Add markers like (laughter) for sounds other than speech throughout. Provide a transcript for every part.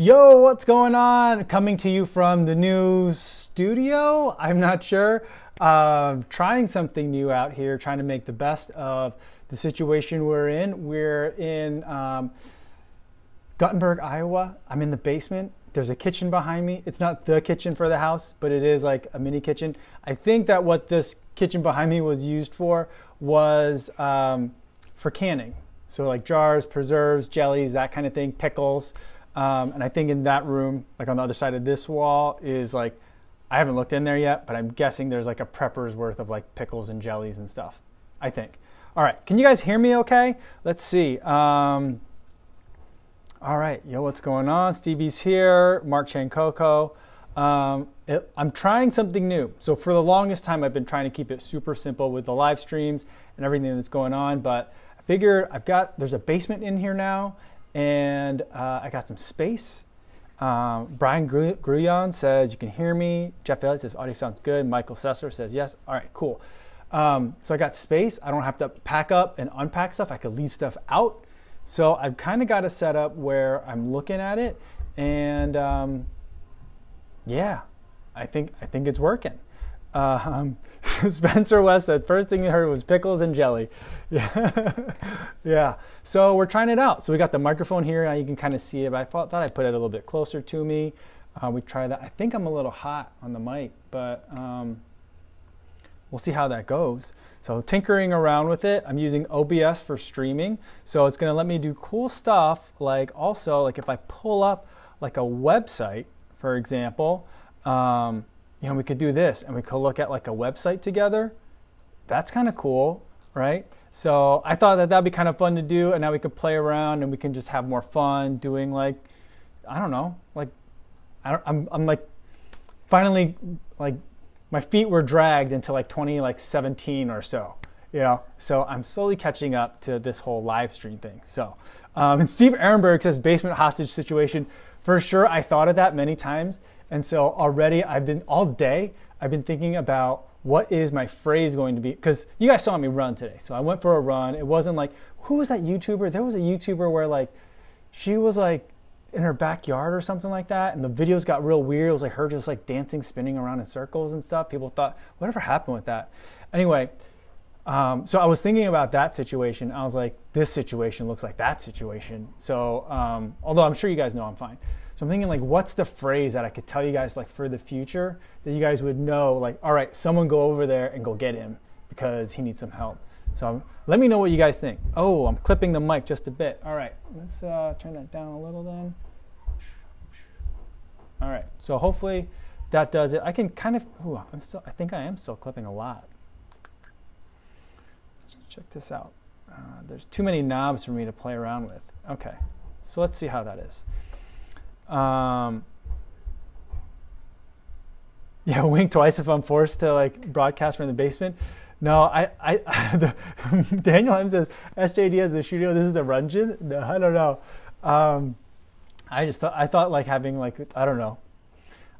Yo, what's going on? Coming to you from the new studio. I'm not sure. Uh, trying something new out here, trying to make the best of the situation we're in. We're in um, Guttenberg, Iowa. I'm in the basement. There's a kitchen behind me. It's not the kitchen for the house, but it is like a mini kitchen. I think that what this kitchen behind me was used for was um, for canning. So, like jars, preserves, jellies, that kind of thing, pickles. Um, and I think in that room, like on the other side of this wall, is like, I haven't looked in there yet, but I'm guessing there's like a prepper's worth of like pickles and jellies and stuff. I think. All right, can you guys hear me okay? Let's see. Um, all right, yo, what's going on? Stevie's here, Mark Chancoco. Um, it, I'm trying something new. So for the longest time, I've been trying to keep it super simple with the live streams and everything that's going on. But I figured I've got there's a basement in here now, and uh, I got some space. Um, Brian Gruyon says you can hear me. Jeff Elliott says audio sounds good. Michael Sesser says yes. All right, cool. Um, so I got space. I don't have to pack up and unpack stuff. I could leave stuff out. So I've kind of got a setup where I'm looking at it, and um, yeah, I think I think it's working. Um, (laughs) Spencer West said first thing he heard was pickles and jelly. (laughs) Yeah, yeah. So we're trying it out. So we got the microphone here. Now you can kind of see it. But I thought, thought I put it a little bit closer to me. Uh, we try that. I think I'm a little hot on the mic, but um, we'll see how that goes. So tinkering around with it. I'm using OBS for streaming. So it's going to let me do cool stuff. Like also, like if I pull up like a website, for example. Um, you know, we could do this and we could look at like a website together. That's kind of cool, right? So I thought that that'd be kind of fun to do, and now we could play around and we can just have more fun doing like, I don't know, like, I don't, I'm I'm like, finally like, my feet were dragged into like 20 like 17 or so, you know. So I'm slowly catching up to this whole live stream thing. So, um, and Steve Ehrenberg says basement hostage situation. For sure, I thought of that many times and so already I've been all day, I've been thinking about what is my phrase going to be? Because you guys saw me run today. So I went for a run. It wasn't like, who was that YouTuber? There was a YouTuber where like, she was like in her backyard or something like that. And the videos got real weird. It was like her just like dancing, spinning around in circles and stuff. People thought, whatever happened with that? Anyway, um, so I was thinking about that situation. I was like, this situation looks like that situation. So, um, although I'm sure you guys know I'm fine. So I'm thinking like, what's the phrase that I could tell you guys like for the future that you guys would know like, all right, someone go over there and go get him because he needs some help. So let me know what you guys think. Oh, I'm clipping the mic just a bit. All right, let's uh, turn that down a little then. All right, so hopefully that does it. I can kind of, ooh, I'm still, I think I am still clipping a lot. Let's check this out. Uh, there's too many knobs for me to play around with. Okay, so let's see how that is. Um, (laughs) yeah, wink twice if I'm forced to like broadcast from the basement. No, I, I, (laughs) the, (laughs) Daniel M says SJD has the studio. This is the Rungeon. No, I don't know. Um, I just thought I thought like having like I don't know.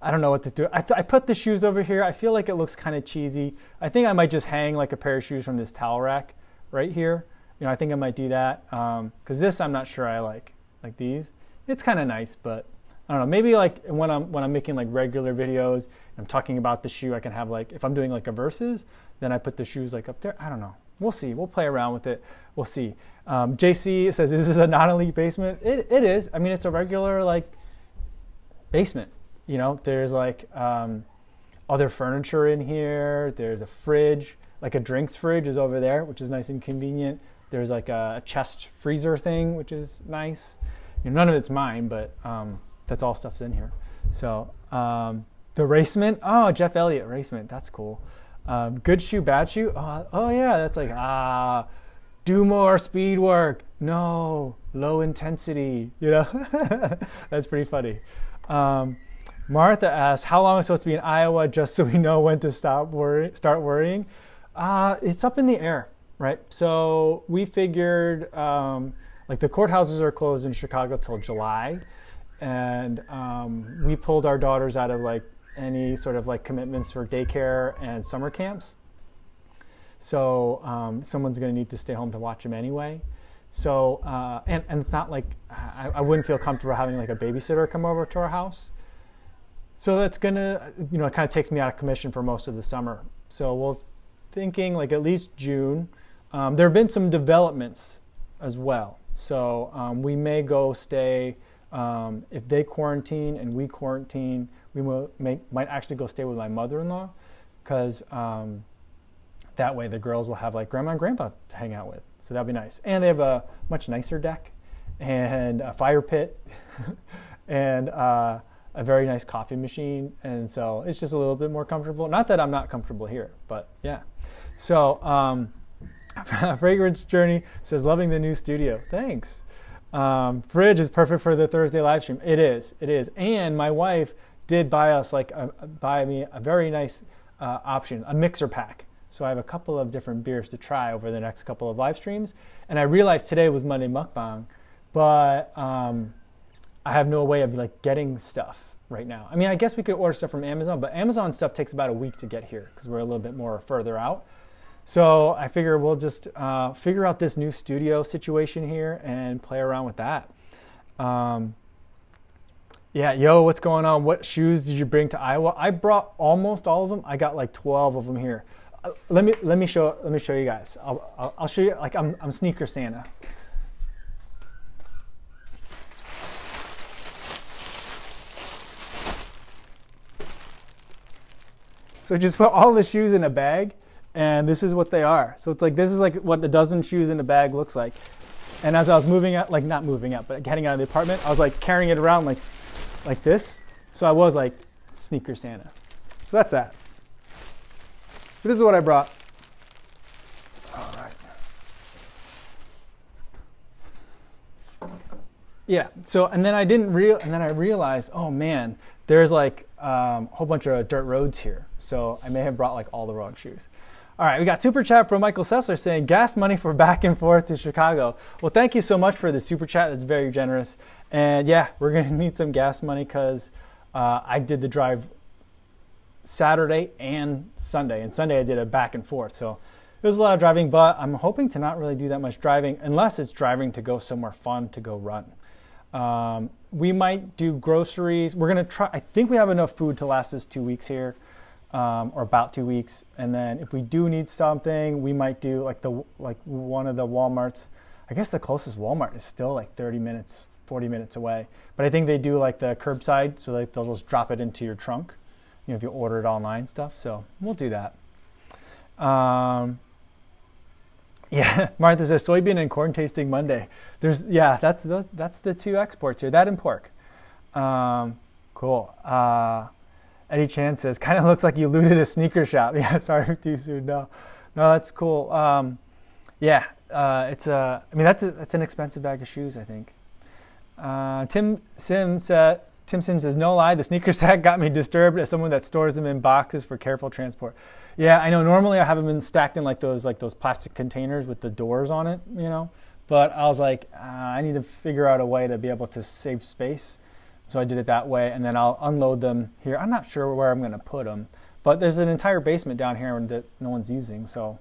I don't know what to do. I, th- I put the shoes over here. I feel like it looks kind of cheesy. I think I might just hang like a pair of shoes from this towel rack right here. You know, I think I might do that because um, this I'm not sure I like. Like these, it's kind of nice, but I don't know. Maybe like when I'm when I'm making like regular videos, I'm talking about the shoe. I can have like if I'm doing like a verses, then I put the shoes like up there. I don't know. We'll see. We'll play around with it. We'll see. Um, JC says, this "Is a non-elite basement?" It it is. I mean, it's a regular like basement. You know, there's like um, other furniture in here. There's a fridge, like a drinks fridge is over there, which is nice and convenient. There's like a chest freezer thing, which is nice. You know, none of it's mine, but um, that's all stuff's in here. So um, the racement, oh Jeff Elliott racement, that's cool. Um, good shoe, bad shoe. Oh, oh yeah, that's like ah, do more speed work. No, low intensity. You know, (laughs) that's pretty funny. Um, Martha asks, "How long is it supposed to be in Iowa, just so we know when to stop worry, start worrying?" Uh, it's up in the air, right? So we figured, um, like the courthouses are closed in Chicago till July and um, we pulled our daughters out of like any sort of like commitments for daycare and summer camps. So um, someone's going to need to stay home to watch them anyway. So, uh, and, and it's not like I, I wouldn't feel comfortable having like a babysitter come over to our house. So that's gonna, you know, it kind of takes me out of commission for most of the summer. So we're thinking like at least June. Um, there have been some developments as well. So um, we may go stay, um, if they quarantine and we quarantine, we make, might actually go stay with my mother-in-law because um, that way the girls will have like grandma and grandpa to hang out with. So that'd be nice. And they have a much nicer deck and a fire pit (laughs) and uh, a very nice coffee machine. And so it's just a little bit more comfortable. Not that I'm not comfortable here, but yeah. So, um, (laughs) Fragrance Journey says, loving the new studio. Thanks. Um, fridge is perfect for the Thursday live stream. It is. It is. And my wife did buy us like a, buy me a very nice uh, option, a mixer pack. So I have a couple of different beers to try over the next couple of live streams. And I realized today was Monday Mukbang, but um, I have no way of like getting stuff right now. I mean, I guess we could order stuff from Amazon, but Amazon stuff takes about a week to get here because we're a little bit more further out. So I figure we'll just uh, figure out this new studio situation here and play around with that. Um, yeah, yo, what's going on? What shoes did you bring to Iowa? I brought almost all of them. I got like 12 of them here. Uh, let me let me show let me show you guys. I'll, I'll, I'll show you like I'm I'm sneaker Santa. So just put all the shoes in a bag, and this is what they are. So it's like this is like what a dozen shoes in a bag looks like. And as I was moving out, like not moving out, but getting out of the apartment, I was like carrying it around like like this. So I was like sneaker Santa. So that's that. This is what I brought. All right. Yeah. So and then I didn't real and then I realized, oh man, there's like um, a whole bunch of dirt roads here. So I may have brought like all the wrong shoes. All right, we got super chat from Michael Sessler saying gas money for back and forth to Chicago. Well, thank you so much for the super chat. That's very generous. And yeah, we're gonna (laughs) need some gas money because uh, I did the drive Saturday and Sunday. And Sunday I did a back and forth. So it was a lot of driving, but I'm hoping to not really do that much driving unless it's driving to go somewhere fun to go run. Um, we might do groceries. We're gonna try. I think we have enough food to last us two weeks here, um, or about two weeks. And then if we do need something, we might do like the like one of the WalMarts. I guess the closest Walmart is still like 30 minutes, 40 minutes away. But I think they do like the curbside, so like they'll just drop it into your trunk you know, if you order it online stuff. So we'll do that. Um, (laughs) yeah, Martha says soybean and corn tasting Monday. There's yeah, that's those, that's the two exports here. That and pork. Um, cool. Uh, Eddie Chan says kind of looks like you looted a sneaker shop. (laughs) Yeah, sorry (laughs) too soon. No, no, that's cool. Um, yeah, uh, it's a. I mean, that's a, that's an expensive bag of shoes. I think. Uh, Tim Sims said Tim Sims says, no lie, the sneaker (laughs) sack got me disturbed as someone that stores them in boxes for careful transport. Yeah, I know. Normally I have them in stacked in like those like those plastic containers with the doors on it, you know. But I was like, uh, I need to figure out a way to be able to save space. So I did it that way, and then I'll unload them here. I'm not sure where I'm going to put them, but there's an entire basement down here that no one's using, so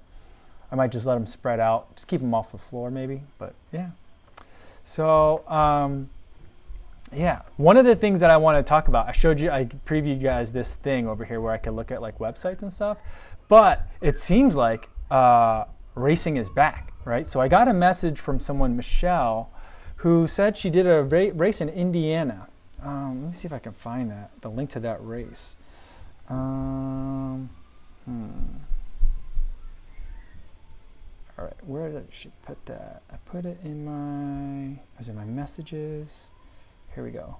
I might just let them spread out. Just keep them off the floor, maybe. But yeah. So. Um, yeah, one of the things that I want to talk about, I showed you, I previewed you guys this thing over here where I could look at like websites and stuff, but it seems like uh, racing is back, right? So I got a message from someone, Michelle, who said she did a ra- race in Indiana. Um, let me see if I can find that, the link to that race. Um, hmm. All right, where did she put that? I put it in my, was it my messages? Here we go.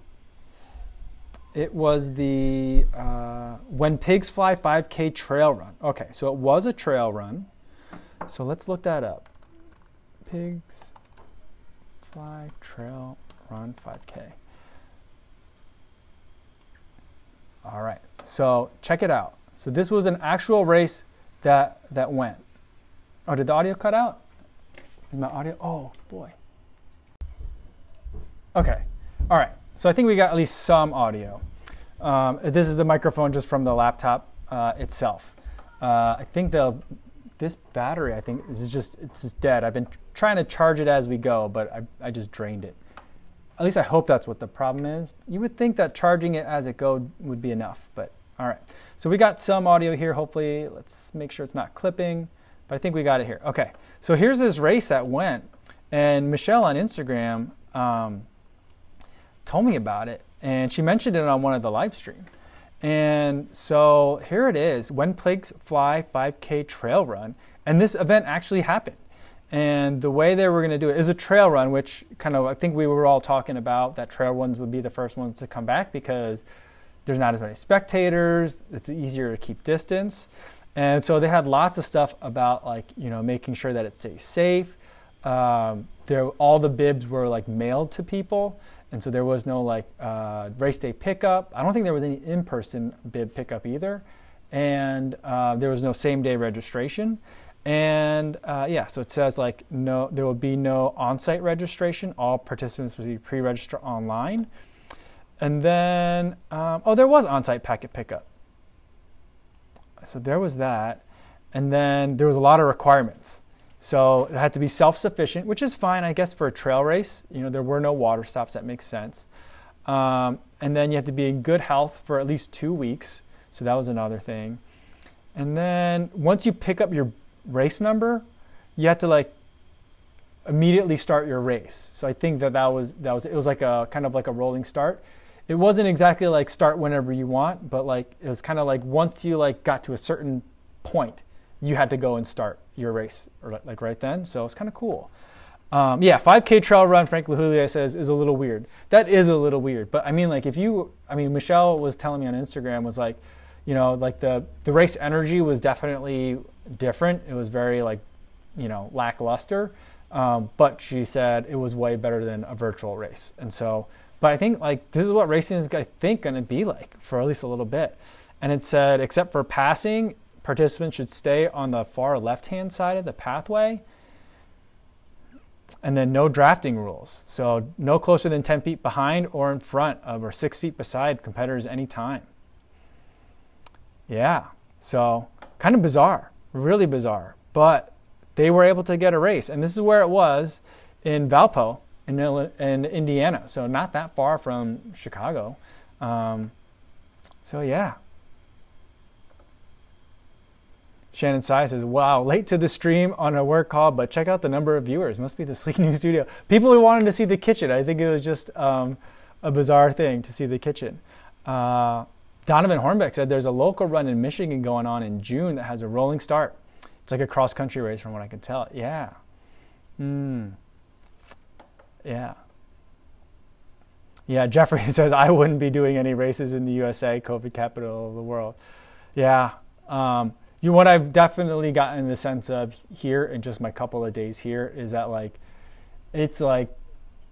It was the uh, When Pigs Fly 5K trail run. Okay, so it was a trail run. So let's look that up. Pigs Fly Trail Run 5K. All right, so check it out. So this was an actual race that that went. Oh, did the audio cut out? Is my audio? Oh boy. Okay, all right, so I think we got at least some audio. Um, this is the microphone just from the laptop uh, itself. Uh, I think the this battery, I think, is just it's just dead. I've been trying to charge it as we go, but I, I just drained it. At least I hope that's what the problem is. You would think that charging it as it go would be enough, but all right. So we got some audio here. Hopefully, let's make sure it's not clipping, but I think we got it here. Okay. So here's this race that went, and Michelle on Instagram um, told me about it, and she mentioned it on one of the live stream. And so here it is, When Plagues Fly 5K Trail Run, and this event actually happened. And the way they were going to do it is a trail run, which kind of I think we were all talking about that trail runs would be the first ones to come back because there's not as many spectators. It's easier to keep distance. And so they had lots of stuff about like, you know, making sure that it stays safe. Um, all the bibs were like mailed to people. And so there was no like uh, race day pickup. I don't think there was any in person bib pickup either. And uh, there was no same day registration. And uh, yeah, so it says like no, there will be no on-site registration. All participants will be pre-register online. And then, um, oh, there was on-site packet pickup. So there was that. And then there was a lot of requirements. So it had to be self-sufficient, which is fine, I guess, for a trail race. You know, there were no water stops. That makes sense. Um, and then you have to be in good health for at least two weeks. So that was another thing. And then once you pick up your race number, you had to like immediately start your race. So I think that that was that was it was like a kind of like a rolling start. It wasn't exactly like start whenever you want, but like it was kind of like once you like got to a certain point, you had to go and start your race or like right then. So it's kind of cool. Um, yeah, 5K trail run, Frank LaHulia says, is a little weird. That is a little weird. But I mean, like, if you, I mean, Michelle was telling me on Instagram, was like, you know, like the, the race energy was definitely different. It was very like, you know, lackluster. Um, but she said it was way better than a virtual race. And so, but I think like this is what racing is, I think, going to be like for at least a little bit. And it said, except for passing, participants should stay on the far left hand side of the pathway. And then no drafting rules. So no closer than 10 feet behind or in front of or six feet beside competitors anytime. Yeah. So kind of bizarre really bizarre. But they were able to get a race, and this is where it was in Valpo in, in Indiana, so not that far from Chicago. Um, so yeah. Shannon Sai says, "Wow, late to the stream on a work call, but check out the number of viewers. Must be the (laughs) Sleek News Studio. People who wanted to see the kitchen. I think it was just um, a bizarre thing to see the kitchen." Uh, Donovan Hornbeck said there's a local run in Michigan going on in June that has a rolling start. It's like a cross country race from what I can tell. Yeah. Hmm. Yeah. Yeah, Jeffrey (laughs) says I wouldn't be doing any races in the USA, COVID capital of the world. Yeah. Um, you what I've definitely gotten the sense of here in just my couple of days here is that like it's like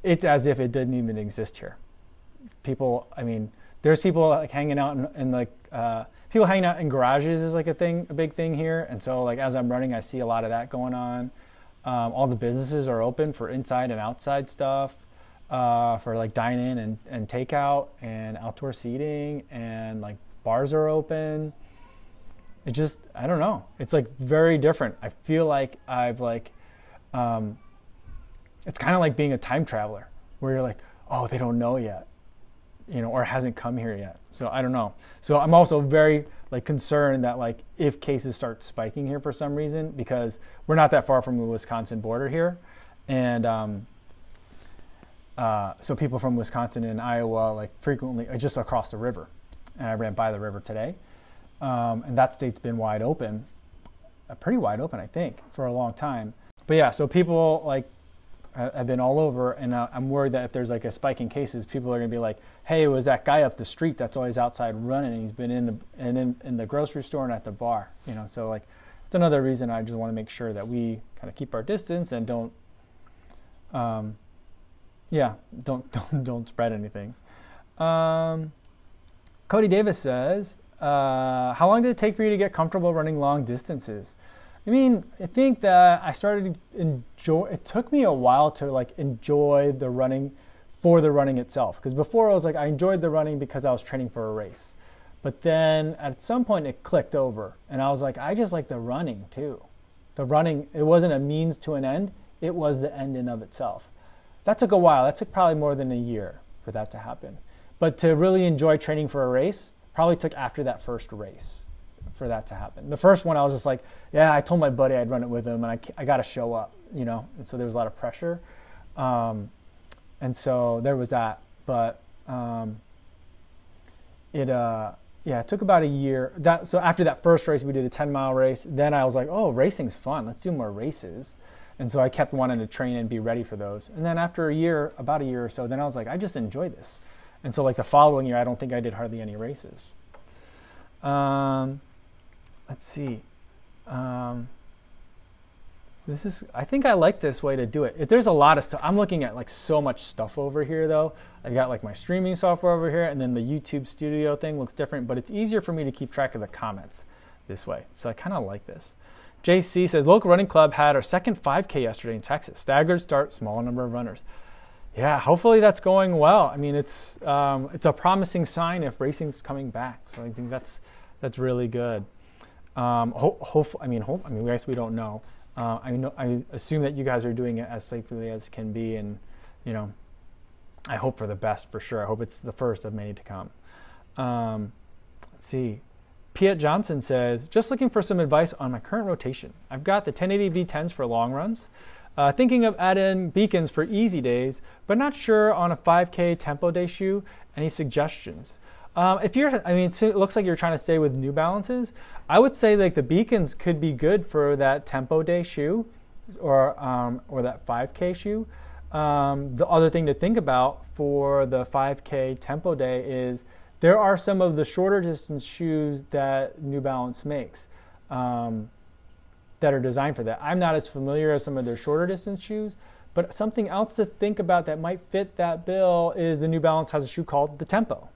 it's as if it didn't even exist here. People, I mean, there's people like hanging out in, in like uh, people hanging out in garages is like a thing, a big thing here. And so like as I'm running, I see a lot of that going on. Um, all the businesses are open for inside and outside stuff, uh, for like dine in and, and takeout and outdoor seating and like bars are open. It just I don't know. It's like very different. I feel like I've like, um, it's kind of like being a time traveler where you're like, oh, they don't know yet you know, or hasn't come here yet. So I don't know. So I'm also very like concerned that like if cases start spiking here for some reason, because we're not that far from the Wisconsin border here, and um, uh, so people from Wisconsin and Iowa like frequently uh, just across the river, and I ran by the river today, um, and that state's been wide open, uh, pretty wide open I think for a long time. But yeah, so people like have been all over, and uh, I'm worried that if there's like a spike in cases, people are going to be like, "Hey, it was that guy up the street that's always outside running, and he's been in the and in, in the grocery store and at the bar." You know, so like, it's another reason I just want to make sure that we kind of keep our distance and don't, um, yeah, don't (laughs) don't don't spread anything. Um, Cody Davis says, uh, "How long did it take for you to get comfortable running long distances?" I mean, I think that I started enjoy. It took me a while to like enjoy the running for the running itself. Because before I was like, I enjoyed the running because I was training for a race. But then at some point it clicked over, and I was like, I just like the running too. The running, it wasn't a means to an end, it was the end in of itself. That took a while. That took probably more than a year for that to happen. But to really enjoy training for a race, probably took after that first race for that to happen. The first one, I was just like, yeah, I told my buddy I'd run it with him, and I, I got to show up, you know. And so there was a lot of pressure, um, and so there was that. But um, it, uh, yeah, it took about a year. That so after that first race, we did a 10 mile race. Then I was like, oh, racing's fun. Let's do more races. And so I kept wanting to train and be ready for those. And then after a year, about a year or so, then I was like, I just enjoy this. And so like the following year, I don't think I did hardly any races. Um, let's see. Um, this is, I think I like this way to do it. If there's a lot of stuff, I'm looking at like so much stuff over here though. I've got like my streaming software over here and then the YouTube studio thing looks different, but it's easier for me to keep track of the comments this way. So I kind of like this. JC says, local running club had our second 5K yesterday in Texas. Staggered start, small number of runners. Yeah, hopefully that's going well. I mean, it's um, it's a promising sign if racing's coming back. So I think that's that's really good. Um, ho- hope, I mean, hope, I mean, I guess we don't know. Uh, I know, I assume that you guys are doing it as safely as can be, and you know, I hope for the best for sure. I hope it's the first of many to come. Um, let's see. Piet Johnson says, just looking for some advice on my current rotation. I've got the 1080 V10s for long runs. Uh, thinking of adding beacons for easy days, but not sure on a 5K tempo day shoe. Any suggestions? Um, if you're, I mean, it looks like you're trying to stay with New Balances. I would say like the beacons could be good for that tempo day shoe, or um, or that 5K shoe. Um, the other thing to think about for the 5K tempo day is there are some of the shorter distance shoes that New Balance makes um, that are designed for that. I'm not as familiar as some of their shorter distance shoes, but something else to think about that might fit that bill is the New Balance has a shoe called the Tempo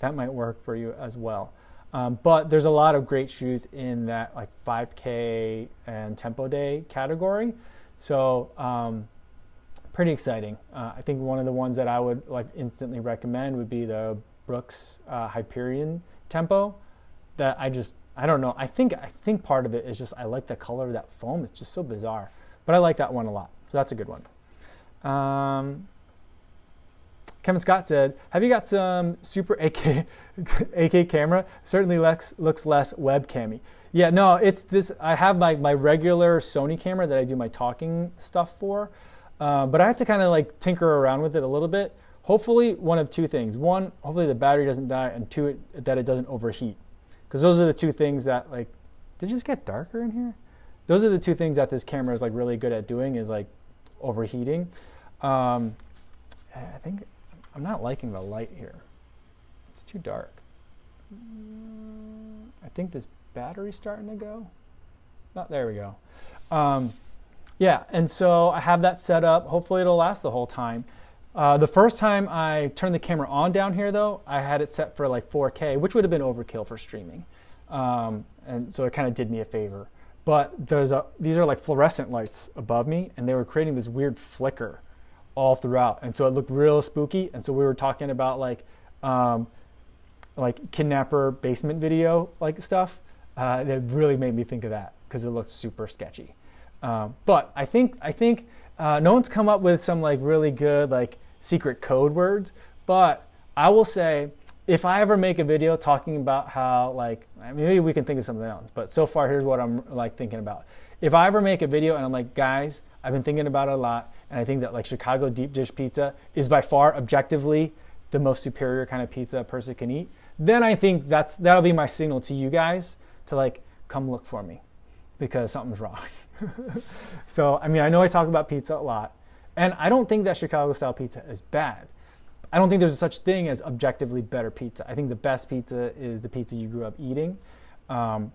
that might work for you as well. Um, but there's a lot of great shoes in that like 5K and Tempo Day category. So um, pretty exciting. Uh, I think one of the ones that I would like instantly recommend would be the Brooks uh, Hyperion Tempo. That I just I don't know. I think I think part of it is just I like the color of that foam. It's just so bizarre. But I like that one a lot. So that's a good one. Um, Kevin Scott said, "Have you got some super AK AK (laughs) camera? Certainly looks looks less webcammy." Yeah, no, it's this. I have my my regular Sony camera that I do my talking stuff for, uh, but I have to kind of like tinker around with it a little bit. Hopefully, one of two things: one, hopefully the battery doesn't die, and two, it, that it doesn't overheat. Because those are the two things that like. Did it just get darker in here? Those are the two things that this camera is like really good at doing is like overheating. Um, I think I'm not liking the light here. It's too dark. I think this battery's starting to go. Oh, there we go. Um, yeah, and so I have that set up. Hopefully it'll last the whole time. Uh, the first time I turned the camera on down here, though, I had it set for like 4K, which would have been overkill for streaming. Um, and so it kind of did me a favor. But there's a, these are like fluorescent lights above me, and they were creating this weird flicker all throughout, and so it looked real spooky. And so we were talking about like um, like kidnapper basement video like stuff. Uh, that really made me think of that because it looked super sketchy. Um, but I think I think uh, no one's come up with some like really good like secret code words. But I will say if I ever make a video talking about how like maybe we can think of something else. But so far here's what I'm like thinking about. If I ever make a video and I'm like, guys, I've been thinking about it a lot, and I think that like Chicago deep dish pizza is by far objectively the most superior kind of pizza a person can eat. Then I think that's that'll be my signal to you guys to like come look for me because something's wrong. (laughs) so I mean I know I talk about pizza a lot, and I don't think that Chicago style pizza is bad. I don't think there's such thing as objectively better pizza. I think the best pizza is the pizza you grew up eating. Um,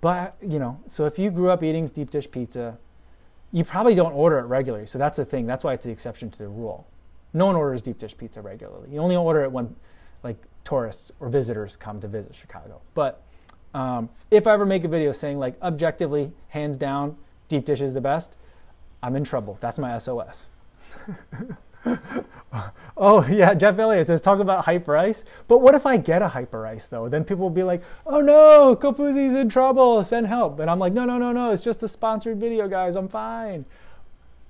but you know, so if you grew up eating deep dish pizza, you probably don't order it regularly. So that's the thing. That's why it's the exception to the rule. No one orders deep dish pizza regularly. You only order it when like tourists or visitors come to visit Chicago. But um, if I ever make a video saying like objectively, hands down, deep dish is the best, I'm in trouble. That's my SOS. (laughs) (laughs) oh yeah, Jeff Elliott says talk about Hyperice. But what if I get a Hyperice though? Then people will be like, "Oh no, Kofuzi's in trouble. Send help." And I'm like, "No, no, no, no. It's just a sponsored video, guys. I'm fine."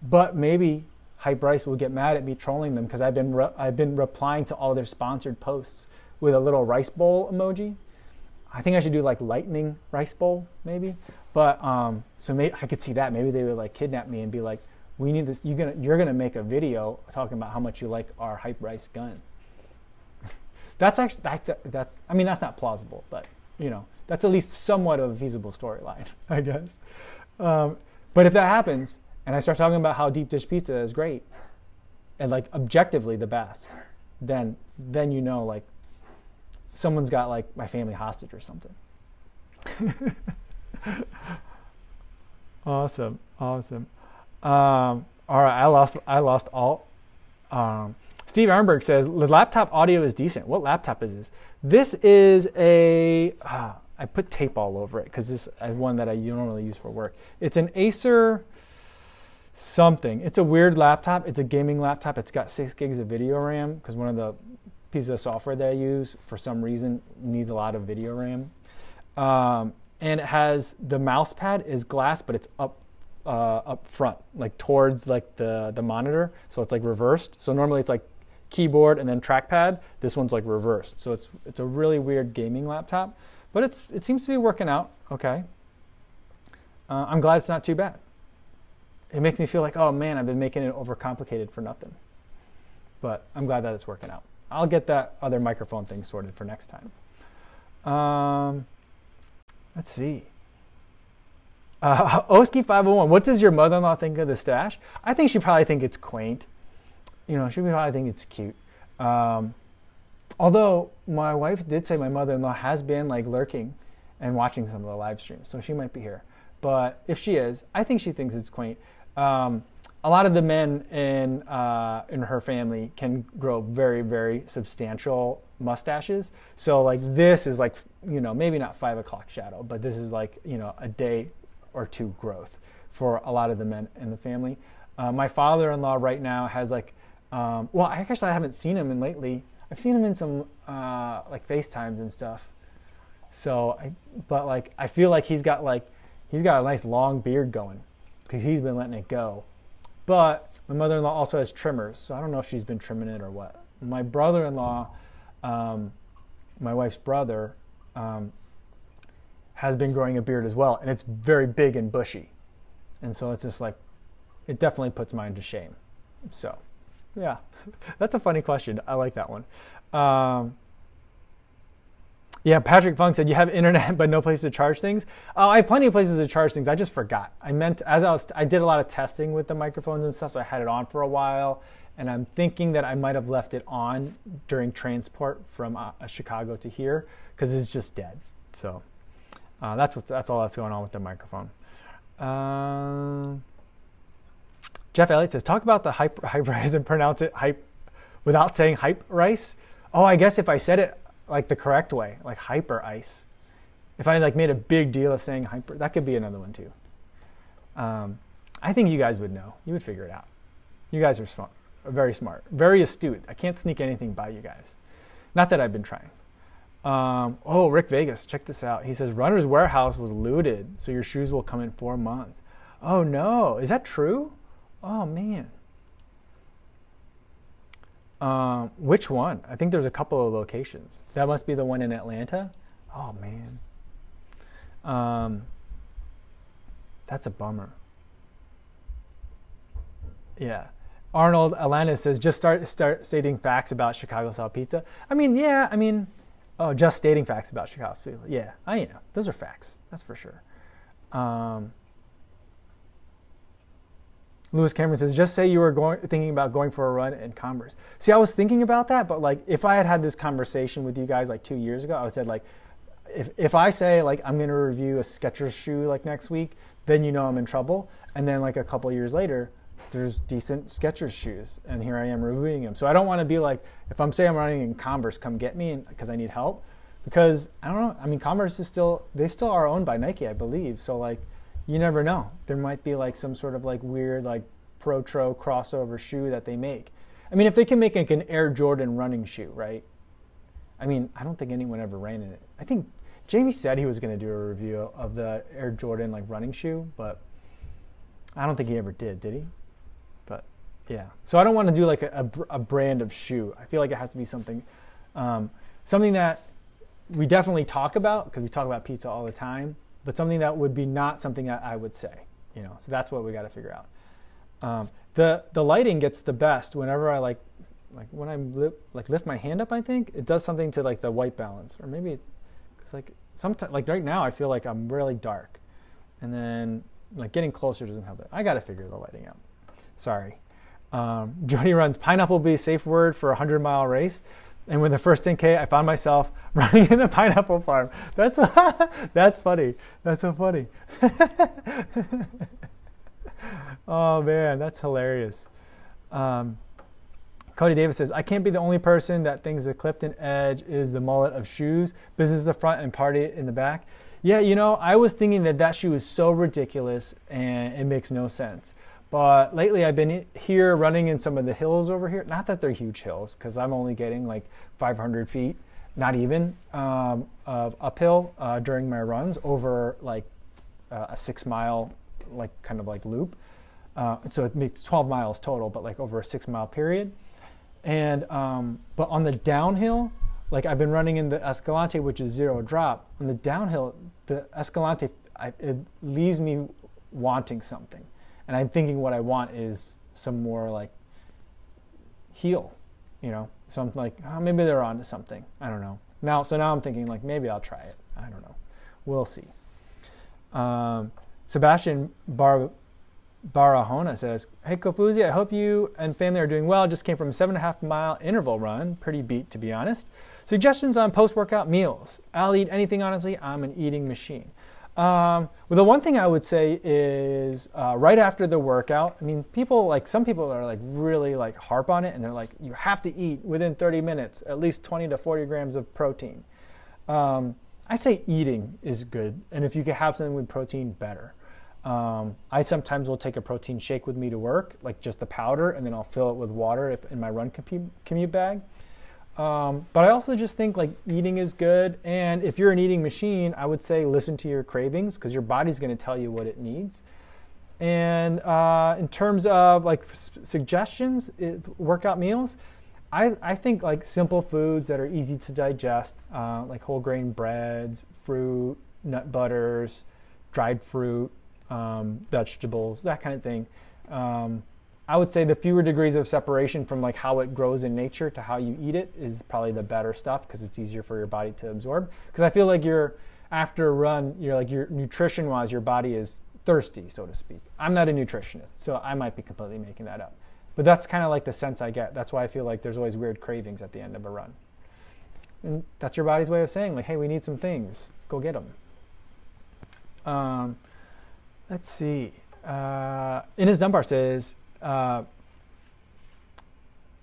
But maybe Hyperice will get mad at me trolling them because I've been re- I've been replying to all their sponsored posts with a little rice bowl emoji. I think I should do like lightning rice bowl maybe. But um, so maybe I could see that. Maybe they would like kidnap me and be like, we need this. You're gonna you're gonna make a video talking about how much you like our hype rice gun. (laughs) that's actually that, that's I mean that's not plausible, but you know that's at least somewhat of a feasible storyline, (laughs) I guess. Um, but if that happens, and I start talking about how deep dish pizza is great, and like objectively the best, then then you know like someone's got like my family hostage or something. (laughs) awesome, awesome. Um, all right, I lost. I lost all. Um, Steve Arnberg says the laptop audio is decent. What laptop is this? This is a. Uh, I put tape all over it because this is one that I normally use for work. It's an Acer something. It's a weird laptop. It's a gaming laptop. It's got six gigs of video RAM because one of the pieces of software that I use for some reason needs a lot of video RAM. Um, and it has the mouse pad is glass, but it's up uh, up front, like towards like the the monitor. So it's like reversed. So normally it's like keyboard and then trackpad. This one's like reversed. So it's it's a really weird gaming laptop, but it's it seems to be working out okay. Uh, I'm glad it's not too bad. It makes me feel like oh man, I've been making it overcomplicated for nothing. But I'm glad that it's working out. I'll get that other microphone thing sorted for next time. Um, let's see. Uh, (laughs) Oski501, what does your mother in law think of the stash? I think she probably think it's quaint. You know, she probably think it's cute. Um, although my wife did say my mother in law has been like lurking and watching some of the live streams, so she might be here. But if she is, I think she thinks it's quaint. Um, a lot of the men in uh, in her family can grow very very substantial mustaches. So like this is like you know maybe not five o'clock shadow, but this is like you know a day or two growth for a lot of the men in the family. Uh, my father-in-law right now has like, um, well, I actually I haven't seen him in lately. I've seen him in some uh, like FaceTimes and stuff. So, I, but like I feel like he's got like he's got a nice long beard going because he's been letting it go. But my mother-in-law also has trimmers, so I don't know if she's been trimming it or what. My brother-in-law, um, my wife's brother, um, has been growing a beard as well, and it's very big and bushy. And so it's just like, it definitely puts mine to shame. So, yeah, (laughs) that's a funny question. I like that one. Um, yeah, Patrick Funk said you have internet (laughs) but no place to charge things. Uh, I have plenty of places to charge things. I just forgot. I meant as I was, I did a lot of testing with the microphones and stuff, so I had it on for a while, and I'm thinking that I might have left it on during transport from uh, Chicago to here because it's just dead. So. Uh, that's what's that's all that's going on with the microphone. Uh, Jeff Elliott says, talk about the hype, (laughs) hype rice and pronounce it hype without saying hype rice. Oh, I guess if I said it like the correct way, like hyper ice. If I like made a big deal of saying hyper, that could be another one too. Um, I think you guys would know. You would figure it out. You guys are smart, very smart, very astute. I can't sneak anything by you guys. Not that I've been trying. Um, oh, Rick Vegas, check this out. He says Runner's Warehouse was looted, so your shoes will come in four months. Oh no, is that true? Oh man. Um, which one? I think there's a couple of locations. That must be the one in Atlanta. Oh man. Um, that's a bummer. Yeah. Arnold Alanis says just start start stating facts about Chicago style pizza. I mean, yeah, I mean Oh, just stating facts about Chicago people. Yeah, I know. Those are facts. That's for sure. Um, Lewis Cameron says, just say you were going, thinking about going for a run in Converse. See, I was thinking about that, but like, if I had had this conversation with you guys like two years ago, I would said like, if, if I say like I'm going to review a Skechers shoe like next week, then you know I'm in trouble. And then like a couple years later, there's decent Skechers shoes, and here I am reviewing them. So I don't want to be like, if I'm saying I'm running in Converse, come get me because I need help. Because I don't know. I mean, Converse is still they still are owned by Nike, I believe. So like, you never know. There might be like some sort of like weird like pro tro crossover shoe that they make. I mean, if they can make like an Air Jordan running shoe, right? I mean, I don't think anyone ever ran in it. I think Jamie said he was going to do a review of the Air Jordan like running shoe, but I don't think he ever did. Did he? Yeah. So I don't want to do like a, a, a brand of shoe. I feel like it has to be something, um, something that we definitely talk about because we talk about pizza all the time, but something that would be not something that I would say. You know. So that's what we got to figure out. Um, the the lighting gets the best whenever I like like when I li- like lift my hand up. I think it does something to like the white balance, or maybe because like sometimes like right now I feel like I'm really dark, and then like getting closer doesn't help it. I got to figure the lighting out. Sorry. Um, (laughs) Jody runs pineapple be a safe word for a hundred mile race. And with the first 10K, I found myself (laughs) running in a pineapple farm. That's (laughs) that's funny. That's so funny. oh man, that's hilarious. Um, Cody Davis says, I can't be the only person that thinks the Clifton Edge is the mullet of shoes, business the front and party in the back. Yeah, you know, I was thinking that that shoe is so ridiculous and it makes no sense. But lately I've been here running in some of the hills over here. Not that they're huge hills, because I'm only getting like 500 feet, not even, um, of uphill uh, during my runs over like uh, a six mile, like kind of like loop. Uh, so it makes 12 miles total, but like over a six mile period. And um, but on the downhill, like I've been running in the Escalante, which is zero drop. On the downhill, the Escalante I, it leaves me wanting something, and I'm thinking what I want is some more like heal, you know. So I'm like, oh, maybe they're onto something. I don't know. Now, so now I'm thinking like maybe I'll try it. I don't know. We'll see. Um, Sebastian Bar Barahona says, Hey Kofuzi, I hope you and family are doing well. Just came from a seven and a half mile interval run. Pretty beat, to be honest. Suggestions on post workout meals. I'll eat anything, honestly. I'm an eating machine. Um, well, the one thing I would say is uh, right after the workout. I mean, people like some people are like really like harp on it, and they're like, you have to eat within 30 minutes at least 20 to 40 grams of protein. Um, I say eating is good, and if you can have something with protein, better. Um, I sometimes will take a protein shake with me to work, like just the powder, and then I'll fill it with water if, in my run commute, commute bag. Um, but I also just think like eating is good, and if you're an eating machine, I would say listen to your cravings because your body's going to tell you what it needs. And uh, in terms of like suggestions, it, workout meals, I, I think like simple foods that are easy to digest, uh, like whole grain breads, fruit, nut butters, dried fruit, um, vegetables, that kind of thing. Um, I would say the fewer degrees of separation from like how it grows in nature to how you eat it is probably the better stuff because it's easier for your body to absorb. Because I feel like you're after a run, you're like your nutrition wise, your body is thirsty, so to speak. I'm not a nutritionist, so I might be completely making that up. But that's kind of like the sense I get. That's why I feel like there's always weird cravings at the end of a run. And that's your body's way of saying, like, hey, we need some things. Go get them. Um, Let's see. Uh, his Dunbar says, uh,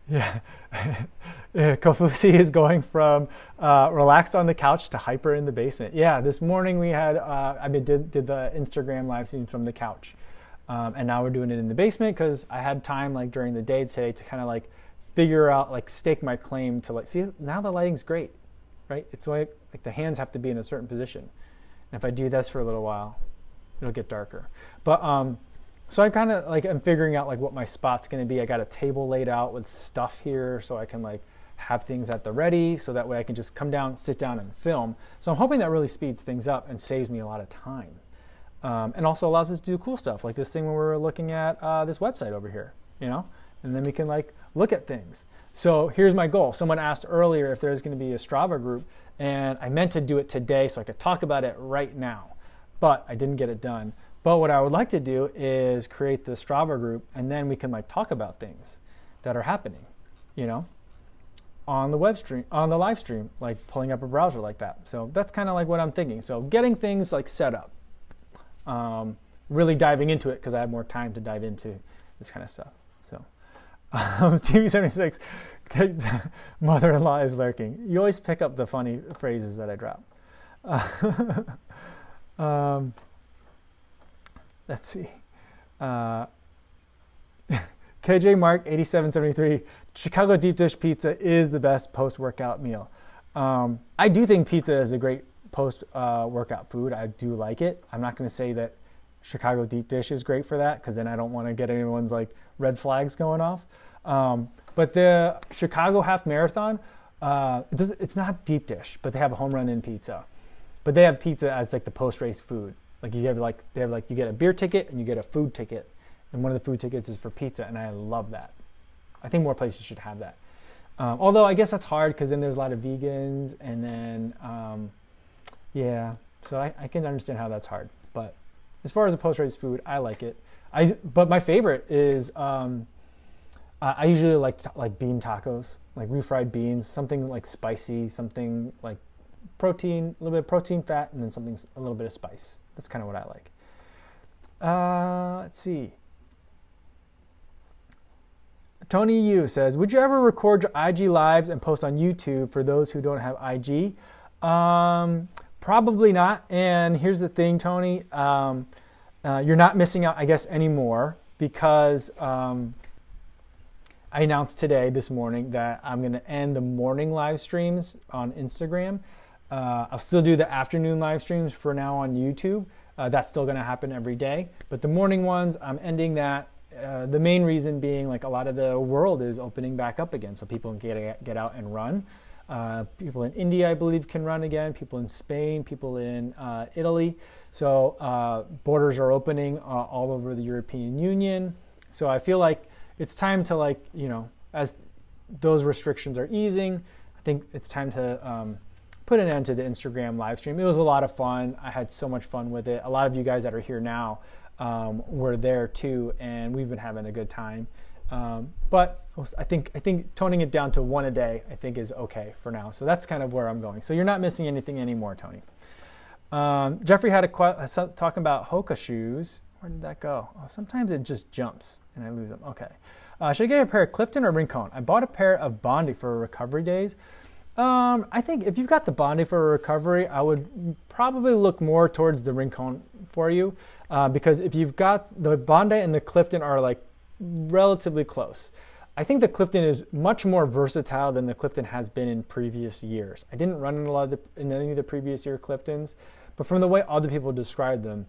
(laughs) (laughs) yeah, Kofuzi is going from uh, relaxed on the couch to hyper in the basement. Yeah, this morning we had, uh, I mean, did, did the Instagram live stream from the couch. Um, and now we're doing it in the basement because I had time like during the day today to kind of like figure out, like stake my claim to like, see, now the lighting's great, right? It's like, like the hands have to be in a certain position. And if I do this for a little while, it'll get darker. But um, so I'm kind of like I'm figuring out like what my spot's going to be. I got a table laid out with stuff here, so I can like have things at the ready, so that way I can just come down, sit down, and film. So I'm hoping that really speeds things up and saves me a lot of time, um, and also allows us to do cool stuff like this thing when we're looking at uh, this website over here, you know, and then we can like look at things. So here's my goal. Someone asked earlier if there's going to be a Strava group, and I meant to do it today so I could talk about it right now but I didn't get it done. But what I would like to do is create the Strava group, and then we can like talk about things that are happening, you know, on the web stream, on the live stream, like pulling up a browser like that. So that's kind of like what I'm thinking. So getting things like set up, um, really diving into it because I have more time to dive into this kind of stuff. So (laughs) um, TV76, (laughs) mother-in-law is lurking. You always pick up the funny phrases that I drop. Uh, (laughs) Um, let's see. Uh, (laughs) KJ Mark 8773. Chicago deep dish pizza is the best post workout meal. Um, I do think pizza is a great post uh, workout food. I do like it. I'm not going to say that Chicago deep dish is great for that because then I don't want to get anyone's like red flags going off. Um, but the Chicago half marathon, uh, it does, it's not deep dish, but they have a Home Run Inn pizza. But they have pizza as like the post race food. Like you have like they have like you get a beer ticket and you get a food ticket, and one of the food tickets is for pizza, and I love that. I think more places should have that. Um, although I guess that's hard because then there's a lot of vegans, and then um, yeah, so I, I, can understand how that's hard. But as far as a post race food, I like it. I but my favorite is um, I usually like like bean tacos, like refried beans, something like spicy, something like protein, a little bit of protein, fat, and then something a little bit of spice. That's kind of what I like. Uh, let's see. Tony Yu says, "Would you ever record your IG lives and post on YouTube for those who don't have IG?" Um, probably not. And here's the thing, Tony. Um, uh, you're not missing out, I guess, anymore because um, I announced today, this morning, that I'm going to end the morning live streams on Instagram. Uh, I'll still do the afternoon live streams for now on YouTube. Uh, that's still going to happen every day. But the morning ones, I'm ending that. Uh, the main reason being like a lot of the world is opening back up again, so people can get, get out and run. Uh, people in India, I believe, can run again. People in Spain, people in uh, Italy. So uh, borders are opening all over the European Union. So I feel like it's time to like you know as those restrictions are easing i think it's time to um, put an end to the instagram live stream it was a lot of fun i had so much fun with it a lot of you guys that are here now um, were there too and we've been having a good time um, but I think I think toning it down to one a day I think is okay for now. So that's kind of where I'm going. So you're not missing anything anymore, Tony. Um, Jeffrey had a question talking about Hoka shoes. Where did that go? Oh, sometimes it just jumps and I lose them. Okay. Uh, should I get a pair of Clifton or Rincon? I bought a pair of Bondi for recovery days. Um, I think if you've got the Bondi for a recovery, I would probably look more towards the Rincon for you uh, because if you've got the Bondi and the Clifton are like relatively close. I think the Clifton is much more versatile than the Clifton has been in previous years. I didn't run in a lot of the, in any of the previous year Cliftons, but from the way other people describe them,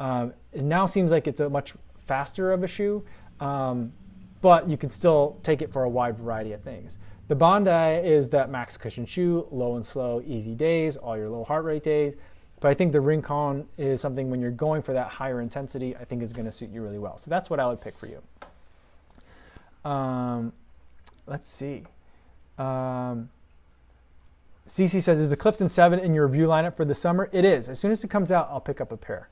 um, it now seems like it's a much faster of a shoe, um, but you can still take it for a wide variety of things. The Bondi is that max cushion shoe, low and slow, easy days, all your low heart rate days. But I think the Rincon is something when you're going for that higher intensity, I think is going to suit you really well. So that's what I would pick for you. Um, let's see. Um, CC says, is the Clifton 7 in your review lineup for the summer? It is. As soon as it comes out, I'll pick up a pair.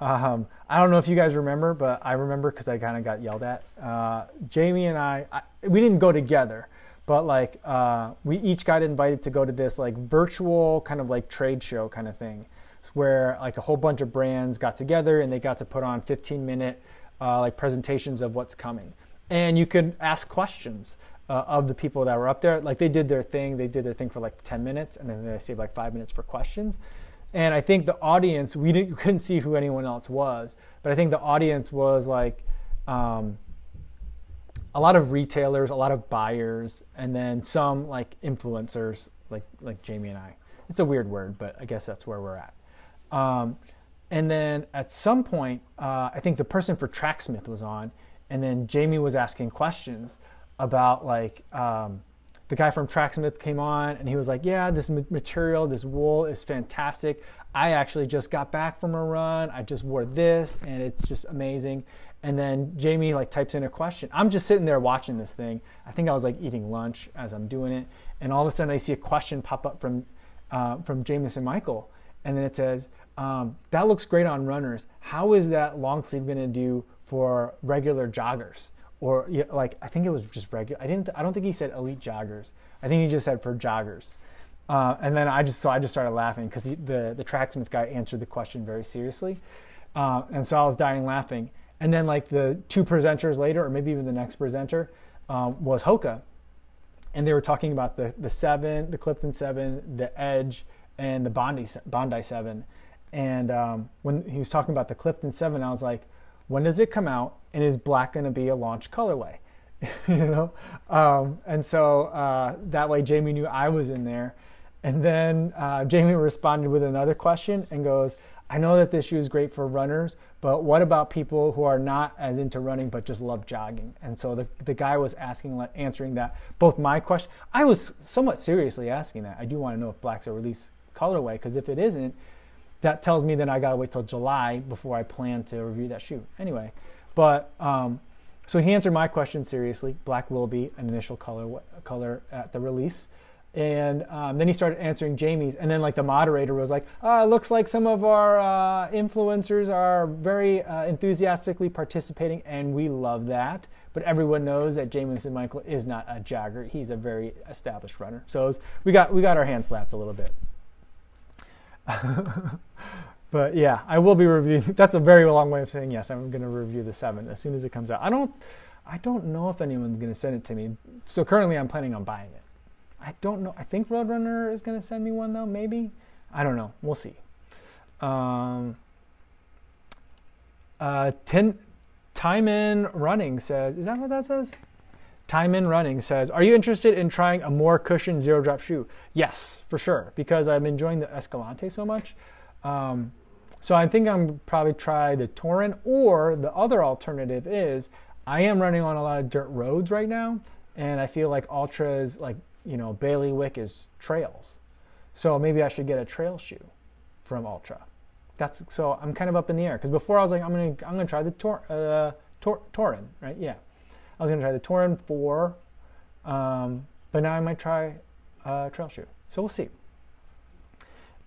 Um, I don't know if you guys remember, but I remember because I kind of got yelled at. Uh, Jamie and I, I, we didn't go together, but like uh, we each got invited to go to this like virtual kind of like trade show kind of thing, where like a whole bunch of brands got together and they got to put on 15 minute uh, like presentations of what's coming, and you could ask questions. Uh, of the people that were up there, like they did their thing, they did their thing for like 10 minutes, and then they saved like five minutes for questions. And I think the audience we didn't (laughs) couldn't see who anyone else was, but I think the audience was like um, a lot of retailers, a lot of buyers, and then some like influencers, like like Jamie and I. It's a weird word, but I guess that's where we're at. Um, and then at some point, uh, I think the person for Tracksmith was on, and then Jamie was asking questions about like. Um, the guy from Tracksmith came on and he was like, Yeah, this material, this wool is fantastic. I actually just got back from a run. I just wore this and it's just amazing. And then Jamie like types in a question. I'm just sitting there watching this thing. I think I was like eating lunch as I'm doing it. And all of a sudden I see a question pop up from, uh, from Jamison Michael. And then it says, um, That looks great on runners. How is that long sleeve going to do for regular joggers? or like I think it was just regular. I didn't. I don't think he said elite joggers. I think he just said for joggers. Uh, and then I just so I just started laughing because the the tracksmith guy answered the question very seriously, uh, and so I was dying laughing. And then like the two presenters later, or maybe even the next presenter, um, was Hoka, and they were talking about the the seven, the Clifton seven, the Edge, and the Bondi Bondi seven. And um, when he was talking about the Clifton seven, I was like, when does it come out? And is black going to be a launch colorway? (laughs) you know. Um, and so uh, that way Jamie knew I was in there. And then uh, Jamie responded with another question and goes, I know that this shoe is great for runners, but what about people who are not as into running but just love jogging? And so the, the guy was asking, answering that, both my question, I was somewhat seriously asking that. I do want to know if black's a release colorway, because if it isn't, that tells me that I gotta wait till July before I plan to review that shoe. Anyway, but um, so he answered my question seriously. Black will be an initial color color at the release. And um, then he started answering Jamie's, and then like the moderator was like, "It looks like some of our uh, influencers are very uh, enthusiastically participating, and we love that." But everyone knows that Jamison Michael is not a jogger; he's a very established runner. So was, we got we got our hands slapped a little bit. (laughs) but yeah, I will be reviewing. That's a very long way of saying yes. I'm going to review the seven as soon as it comes out. I don't, I don't know if anyone's going to send it to me. So currently, I'm planning on buying it. I don't know. I think Roadrunner is going to send me one though. Maybe. I don't know. We'll see. Um, uh, ten, time in running says. Is that what that says? Time in running says, Are you interested in trying a more cushioned zero drop shoe? Yes, for sure, because I'm enjoying the Escalante so much. Um, so I think I'm probably try the Torin, or the other alternative is I am running on a lot of dirt roads right now, and I feel like Altra's like, you know, bailiwick is trails. So maybe I should get a trail shoe from Altra. That's so I'm kind of up in the air because before I was like I'm gonna I'm gonna try the Tor, uh, Tor, Torin, right? Yeah. I was to try the Torin 4, um, but now I might try a trail shoe. So we'll see.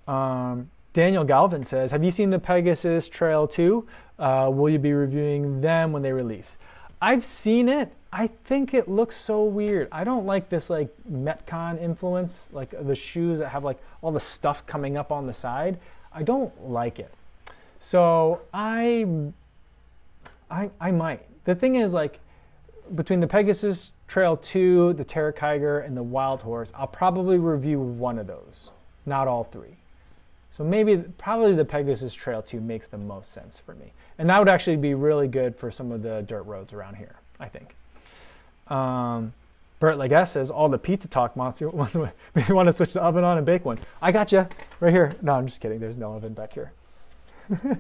Um, Daniel Galvin says, Have you seen the Pegasus Trail 2? Uh, will you be reviewing them when they release? I've seen it. I think it looks so weird. I don't like this like Metcon influence, like the shoes that have like all the stuff coming up on the side. I don't like it. So I I I might. The thing is like between the Pegasus Trail 2, the Terra Kiger, and the Wild Horse, I'll probably review one of those, not all three. So maybe, probably the Pegasus Trail 2 makes the most sense for me. And that would actually be really good for some of the dirt roads around here, I think. Um, Bert Leguess says, all the pizza talk monster to, you want to (laughs) switch the oven on and bake one. I got you right here. No, I'm just kidding. There's no oven back here. (laughs) but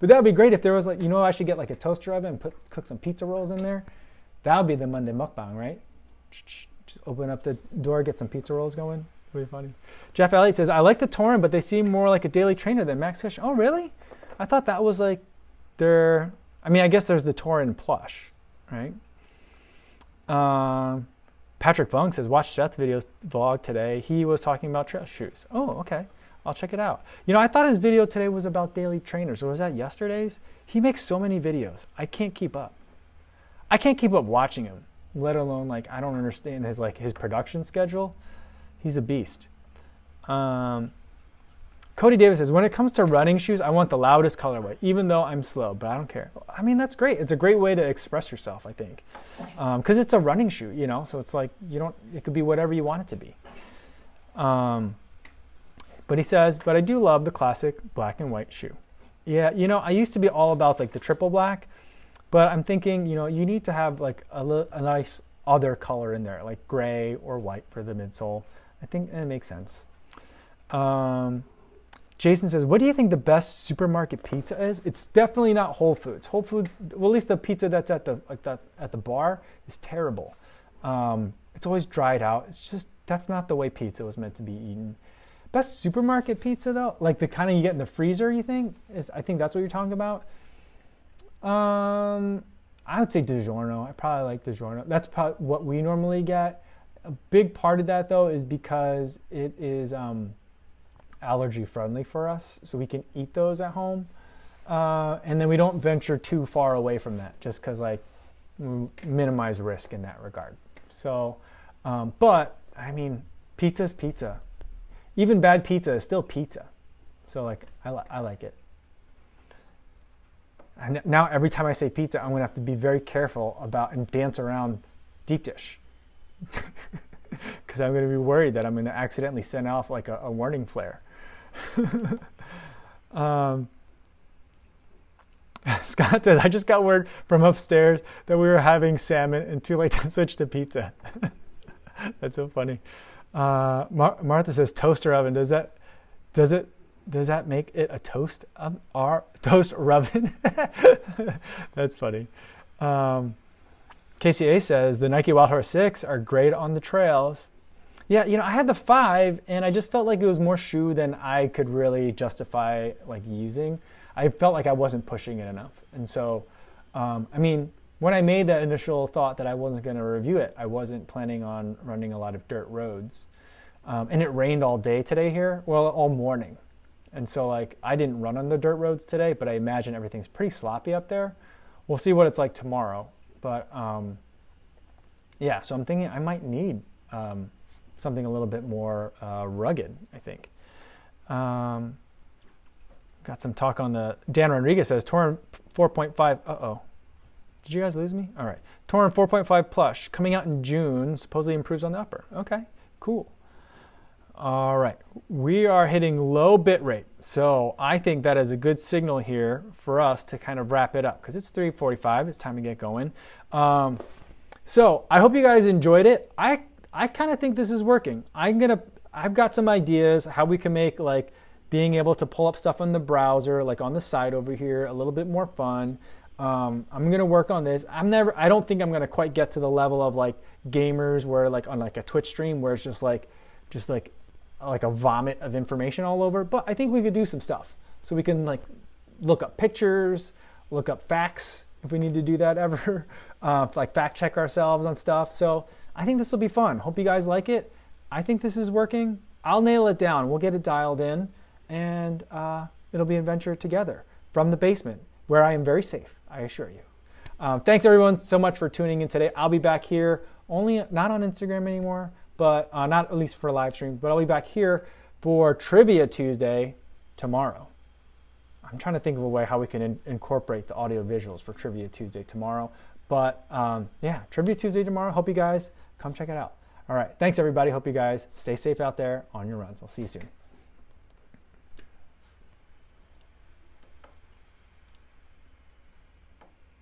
that would be great if there was like, you know, I should get like a toaster oven and put cook some pizza rolls in there. That would be the Monday mukbang, right? (tsk) Just open up the door, get some pizza rolls going. Really funny. Jeff Elliott says, I like the Torin, but they seem more like a daily trainer than Max Fish. Oh, really? I thought that was like their. I mean, I guess there's the Torin plush, right? Um, Patrick Funk says, watch Seth's videos vlog today. He was talking about trail shoes. Oh, okay. I'll check it out. You know, I thought his video today was about daily trainers, or was that yesterday's? He makes so many videos. I can't keep up. I can't keep up watching him, let alone like I don't understand his like his production schedule. He's a beast. Um, Cody Davis says, when it comes to running shoes, I want the loudest colorway, even though I'm slow, but I don't care. I mean, that's great. It's a great way to express yourself, I think, because um, it's a running shoe, you know. So it's like you don't. It could be whatever you want it to be. Um, but he says, but I do love the classic black and white shoe. Yeah, you know, I used to be all about like the triple black, but I'm thinking, you know, you need to have like a, a nice other color in there, like gray or white for the midsole. I think it makes sense. Um, Jason says, "What do you think the best supermarket pizza is?" It's definitely not Whole Foods. Whole Foods, well, at least the pizza that's at the like that at the bar is terrible. Um, it's always dried out. It's just that's not the way pizza was meant to be eaten. Best supermarket pizza though, like the kind of you get in the freezer, you think is? I think that's what you're talking about. Um, I would say DiGiorno. I probably like DiGiorno. That's probably what we normally get. A big part of that though is because it is um, allergy friendly for us, so we can eat those at home, uh, and then we don't venture too far away from that, just because like minimize risk in that regard. So, um, but I mean, pizza's pizza. Even bad pizza is still pizza. So like I, li- I like it. And now every time I say pizza, I'm gonna have to be very careful about and dance around deep dish. (laughs) Because I'm gonna be worried that I'm gonna accidentally send off like a, a warning flare. (laughs) um, (laughs) Scott says, I just got word from upstairs that we were having salmon and too late to switch to pizza. (laughs) That's so funny. Uh, Mar- Martha says toaster oven. Does that does it does that make it a toast um, or toast oven? That's funny. Um, KCA says the Nike Wild Horse Six are great on the trails. Yeah, you know, I had the five, and I just felt like it was more shoe than I could really justify like using. I felt like I wasn't pushing it enough, and so, um, I mean, when I made that initial thought that I wasn't going to review it, I wasn't planning on running a lot of dirt roads. Um, and it rained all day today here, well, all morning. And so, like, I didn't run on the dirt roads today, but I imagine everything's pretty sloppy up there. We'll see what it's like tomorrow. But um, yeah, so I'm thinking I might need um, something a little bit more uh, rugged, I think. Um, got some talk on the. Dan Rodriguez says Torin 4.5. Uh oh. Did you guys lose me? All right. Torin 4.5 plush coming out in June. Supposedly improves on the upper. Okay, cool. All right, we are hitting low bit rate. So I think that is a good signal here for us to kind of wrap it up because it's 345. It's time to get going. Um, so I hope you guys enjoyed it. I, I kind of think this is working. I'm to, I've got some ideas how we can make like being able to pull up stuff on the browser, like on the side over here, a little bit more fun. Um, I'm gonna work on this. I'm never. I don't think I'm gonna quite get to the level of like gamers where like on like a Twitch stream where it's just like, just like, like a vomit of information all over. But I think we could do some stuff. So we can like look up pictures, look up facts if we need to do that (laughs) ever, uh, like fact check ourselves on stuff. So I think this will be fun. Hope you guys like it. I think this is working. I'll nail it down. We'll get it dialed in, and uh, it'll be an adventure together from the basement where I am very safe, I assure you. Um, thanks everyone so much for tuning in today. I'll be back here only not on Instagram anymore, but uh, not at least for live stream, but I'll be back here for Trivia Tuesday tomorrow. I'm trying to think of a way how we can in- incorporate the audio visuals for Trivia Tuesday tomorrow. But um, yeah, Trivia Tuesday tomorrow. Hope you guys come check it out. All right. Thanks, everybody. Hope you guys stay safe out there on your runs. I'll see you soon.